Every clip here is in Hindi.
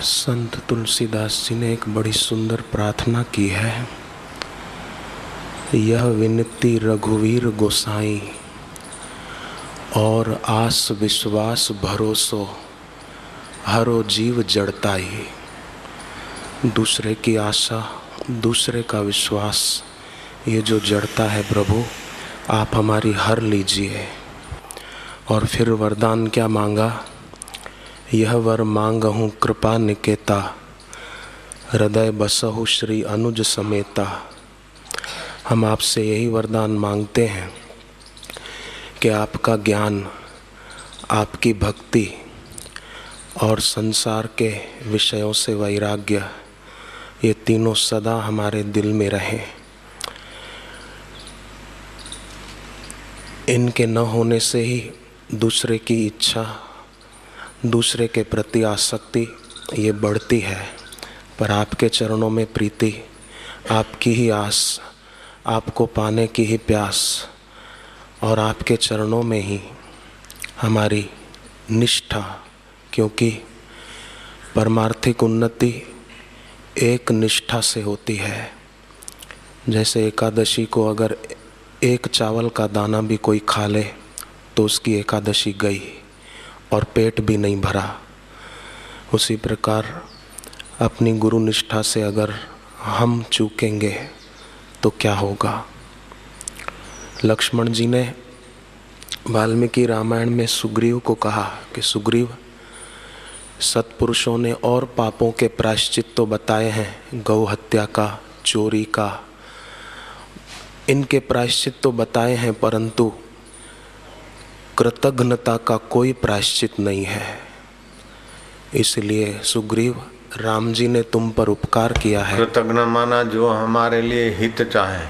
संत तुलसीदास जी ने एक बड़ी सुंदर प्रार्थना की है। यह विनती रघुवीर गोसाई, और आस विश्वास भरोसो, हरो जीव जड़ताई। दूसरे की आशा, दूसरे का विश्वास, ये जो जड़ता है प्रभु, आप हमारी हर लीजिए। और फिर वरदान क्या मांगा? यह वर मांग हूँ कृपा निकेता। हृदय बसहु श्री अनुज समेता। हम आपसे यही वरदान मांगते हैं कि आपका ज्ञान, आपकी भक्ति और संसार के विषयों से वैराग्य, ये तीनों सदा हमारे दिल में रहें। इनके न होने से ही दूसरे की इच्छा दूसरे के प्रति आसक्ति ये बढ़ती है, पर आपके चरणों में प्रीति, आपकी ही आस, आपको पाने की ही प्यास, और आपके चरणों में ही हमारी निष्ठा, क्योंकि परमार्थिक उन्नति एक निष्ठा से होती है। जैसे एकादशी को अगर एक चावल का दाना भी कोई खा ले तो उसकी एकादशी गई। और पेट भी नहीं भरा। उसी प्रकार अपनी गुरु निष्ठा से अगर हम चूकेंगे तो क्या होगा? लक्ष्मण जी ने वाल्मीकि रामायण में सुग्रीव को कहा कि सुग्रीव, सत्पुरुषों ने और पापों के प्रायश्चित तो बताए हैं, गौ हत्या का, चोरी का। इनके प्रायश्चित तो बताए हैं, परंतु कृतज्ञता का कोई प्रायश्चित नहीं है। इसलिए सुग्रीव, राम जी ने तुम पर उपकार किया है। कृतघ्न माना जो हमारे लिए हित चाहे,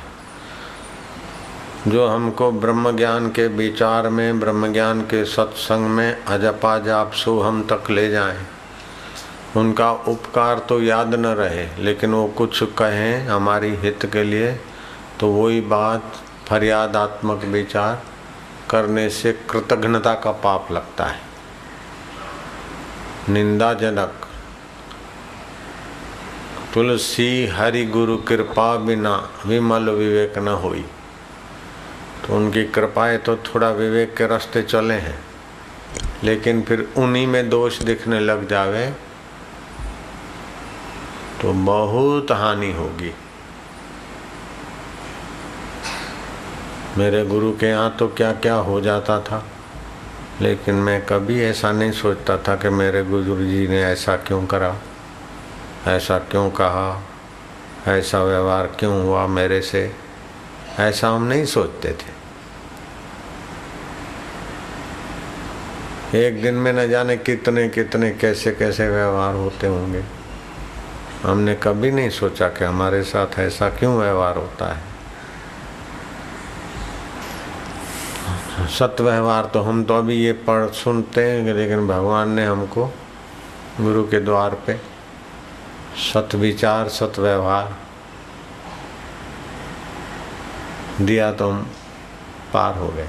जो हमको ब्रह्म ज्ञान के विचार में ब्रह्म ज्ञान के सत्संग में अजपा जाप सो हम तक ले जाएँ। उनका उपकार तो याद न रहे, लेकिन वो कुछ कहें हमारी हित के लिए तो वही बात फरियादात्मक विचार। करने से कृतघ्नता का पाप लगता है। निंदाजनक। तुलसी हरि गुरु कृपा बिना विमल विवेक न होई। तो उनकी कृपाएँ तो थोड़ा विवेक के रास्ते चले हैं, लेकिन फिर उन्हीं में दोष दिखने लग जावे तो बहुत हानि होगी। मेरे गुरु के यहाँ तो क्या क्या हो जाता था? लेकिन मैं कभी ऐसा नहीं सोचता था कि मेरे गुरु जी ने ऐसा क्यों करा? ऐसा क्यों कहा? ऐसा व्यवहार क्यों हुआ मेरे से? ऐसा हम नहीं सोचते थे। एक दिन में न जाने कितने कितने, कैसे कैसे व्यवहार होते होंगे। हमने कभी नहीं सोचा कि हमारे साथ ऐसा क्यों व्यवहार होता है। सत व्यवहार तो हम तो अभी ये पढ़ सुनते हैं लेकिन भगवान ने हमको गुरु के द्वार पे सत विचार सत व्यवहार दिया तो हम पार हो गए।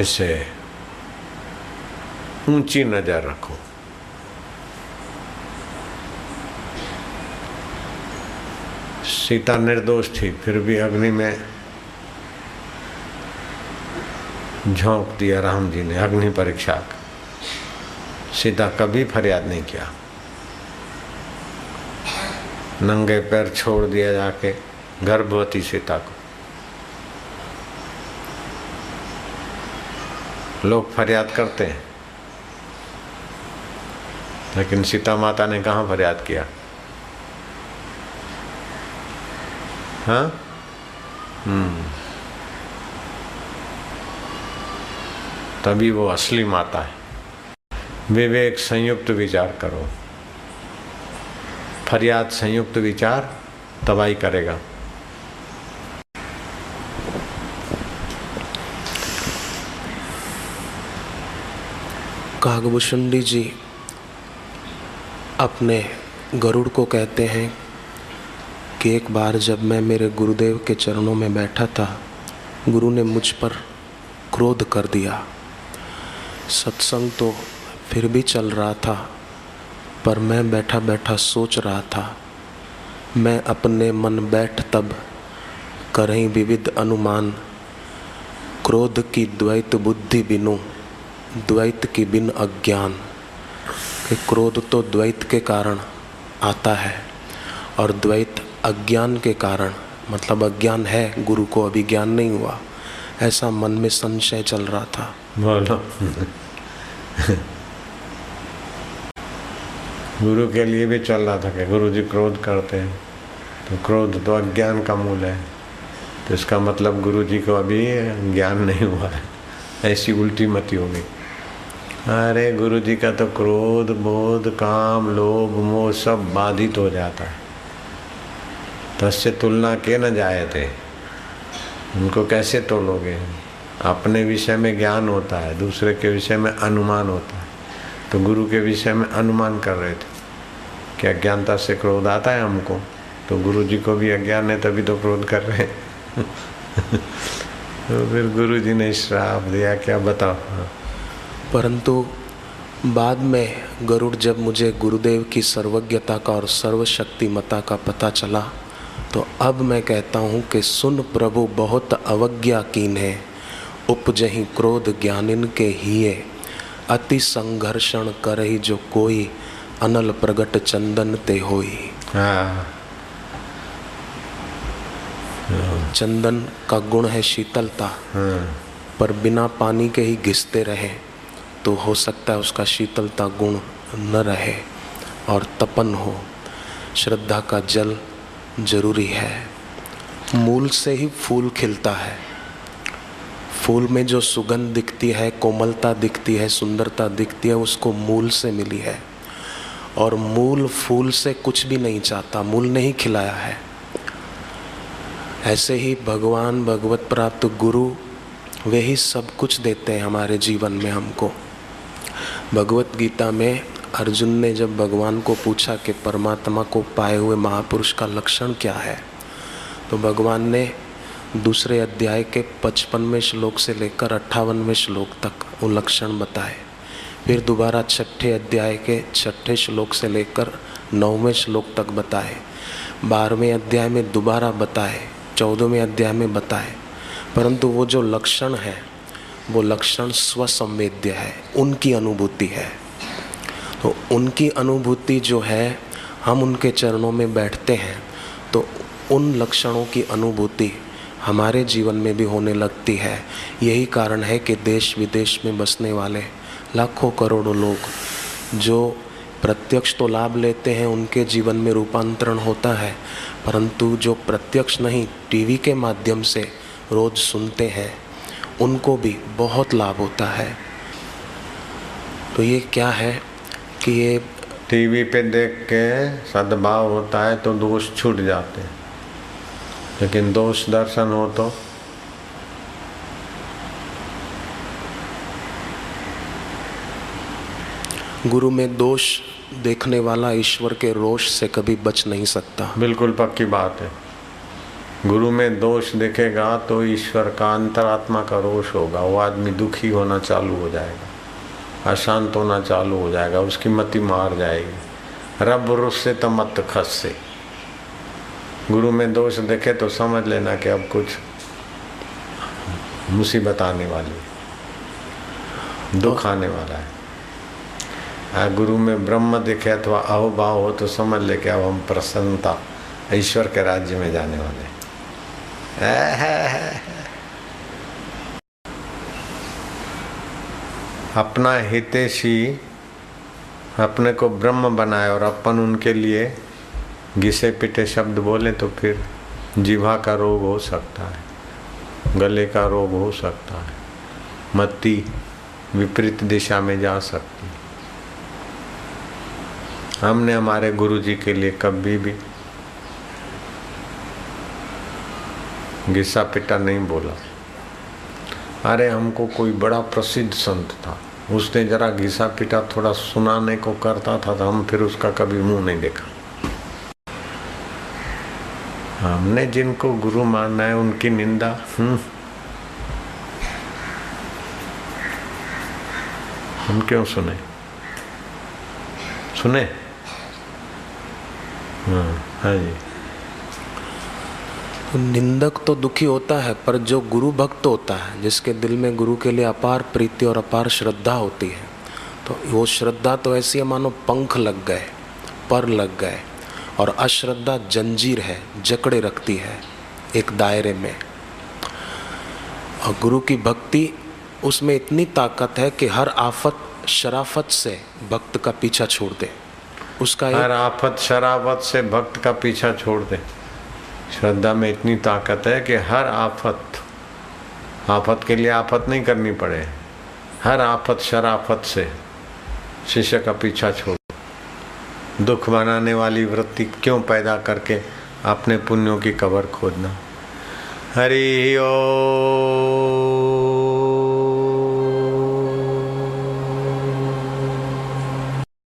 ऐसे ऊँची नज़र रखो। सीता निर्दोष थी, फिर भी अग्नि में झोंक दिया, राम जी ने अग्नि परीक्षा सीता कभी फरियाद नहीं किया। नंगे पैर छोड़ दिया जाके, गर्भवती सीता को। लोग फरियाद करते हैं। लेकिन सीता माता ने कहा फरियाद किया? हाँ? हम्म। तभी वो असली माता है। विवेक, संयुक्त विचार करो। फरियाद, संयुक्त विचार, तबाही करेगा। कागभूषणी जी, अपने गरुड़ को कहते हैं कि एक बार जब मैं मेरे गुरुदेव के चरणों में बैठा था, गुरु ने मुझ पर क्रोध कर दिया। सत्संग तो फिर भी चल रहा था, पर मैं बैठा बैठा सोच रहा था। मैं अपने मन बैठ तब करें विविध अनुमान। क्रोध की द्वैत बुद्धि बिनु, द्वैत की बिन अज्ञान। कि क्रोध तो द्वैत के कारण आता है, और द्वैत अज्ञान के कारण मतलब अज्ञान है, गुरु को अभी ज्ञान नहीं हुआ, ऐसा मन में संशय चल रहा था। बोलो। गुरु के लिए भी चल रहा था कि गुरु जी क्रोध करते हैं। तो क्रोध तो अज्ञान का मूल है। तो इसका मतलब गुरु जी को अभी ज्ञान नहीं हुआ है। ऐसी उल्टी मती होगी। अरे गुरु जी का तो क्रोध, बोध, काम, लोभ, मोह सब बाधित हो जाता है। तस्य तुलना के न जाए थे उनको कैसे तोलोगे? अपने विषय में ज्ञान होता है, दूसरे के विषय में अनुमान होता है। तो गुरु के विषय में अनुमान कर रहे थे कि अज्ञानता से क्रोध आता है हमको तो गुरु जी को भी अज्ञान है तभी तो क्रोध कर रहे हैं। तो फिर गुरु जी ने श्राप दिया, क्या बताओ परंतु बाद में गरुड़ जब मुझे गुरुदेव की सर्वज्ञता का और सर्वशक्तिमता का पता चला तो अब मैं कहता हूँ कि सुन प्रभु, बहुत अवज्ञा कीन है। उपजही क्रोध ज्ञानिन के हिए अति संघर्षण करही जो कोई अनल प्रगट चंदन ते होई। हाँ। चंदन का गुण है शीतलता हाँ। पर बिना पानी के ही घिसते रहे तो हो सकता है उसका शीतलता गुण न रहे और तपन हो। श्रद्धा का जल ज़रूरी है। मूल से ही फूल खिलता है। फूल में जो सुगंध दिखती है, कोमलता दिखती है, सुंदरता दिखती है, उसको मूल से मिली है। और मूल फूल से कुछ भी नहीं चाहता, मूल ने ही खिलाया है। ऐसे ही भगवान भगवत प्राप्त गुरु, वे ही सब कुछ देते हैं हमारे जीवन में हमको। भगवत गीता में अर्जुन ने जब भगवान को पूछा कि परमात्मा को पाए हुए महापुरुष का लक्षण क्या है तो भगवान ने दूसरे अध्याय के पचपनवें श्लोक से लेकर अट्ठावनवें श्लोक तक वो लक्षण बताए। फिर दोबारा छठे अध्याय के छठे श्लोक से लेकर नौवें श्लोक तक बताए। बारहवें अध्याय में दोबारा बताए, चौदहवें अध्याय में बताए। परंतु वो जो लक्षण है, वो लक्षण स्वसंवेद्य है, उनकी अनुभूति है। तो उनकी अनुभूति जो है, हम उनके चरणों में बैठते हैं तो उन लक्षणों की अनुभूति हमारे जीवन में भी होने लगती है। यही कारण है कि देश विदेश में बसने वाले लाखों करोड़ों लोग जो प्रत्यक्ष तो लाभ लेते हैं, उनके जीवन में रूपांतरण होता है, परंतु जो प्रत्यक्ष नहीं, टीवी के माध्यम से रोज़ सुनते हैं, उनको भी बहुत लाभ होता है। तो ये क्या है कि ये टीवी पे देख के सद्भाव होता है तो दोष छूट जाते हैं। लेकिन दोष दर्शन हो तो। गुरु में दोष देखने वाला ईश्वर के रोष से कभी बच नहीं सकता। बिल्कुल पक्की बात है। गुरु में दोष देखेगा तो ईश्वर का अंतरात्मा का रोष होगा। वो आदमी दुखी होना चालू हो जाएगा अशांत होना चालू हो जाएगा उसकी मति मार जाएगी। रब रुस्से तो मत खस से गुरु में दोष देखे तो समझ लेना कि अब कुछ मुसीबत आने वाली है दुख आने वाला है। आ गुरु में ब्रह्म दिखे अथवा अहोभाव हो तो समझ ले कि अब हम प्रसन्नता ईश्वर के राज्य में जाने वाले हैं। अपना हितेशी अपने को ब्रह्म बनाए और अपन उनके लिए घिसे पिटे शब्द बोले तो फिर जीवा का रोग हो सकता है, गले का रोग हो सकता है, मत्ती विपरीत दिशा में जा सकती हमने हमारे गुरु जी के लिए कभी भी घिसा पिटा नहीं बोला। अरे हमको कोई बड़ा प्रसिद्ध संत था, उसने जरा घिसा पिटा, थोड़ा सुनाने को करता था तो हम फिर उसका कभी मुँह नहीं देखा। हमने जिनको गुरु माना है, उनकी निंदा हम्म। हम क्यों सुने? सुने? हाँ हाँ जी। तो निंदक तो दुखी होता है, पर जो गुरु भक्त होता है, जिसके दिल में गुरु के लिए अपार प्रीति और अपार श्रद्धा होती है तो वो श्रद्धा तो ऐसी है, मानो पंख लग गए, पर लग गए। और अश्रद्धा जंजीर है, जकड़े रखती है एक दायरे में। और गुरु की भक्ति उसमें इतनी ताकत है कि हर आफत शराफत से भक्त का पीछा छोड़ दे। उसका हर आफत शराफत से भक्त का पीछा छोड़ दे। श्रद्धा में इतनी ताकत है कि हर आफत आफत के लिए आफत नहीं करनी पड़े। हर आफत शराफत से शिष्य का पीछा छोड़ दुख बनाने वाली वृत्ति क्यों पैदा करके अपने पुण्यों की कबर खोदना? हरी ओ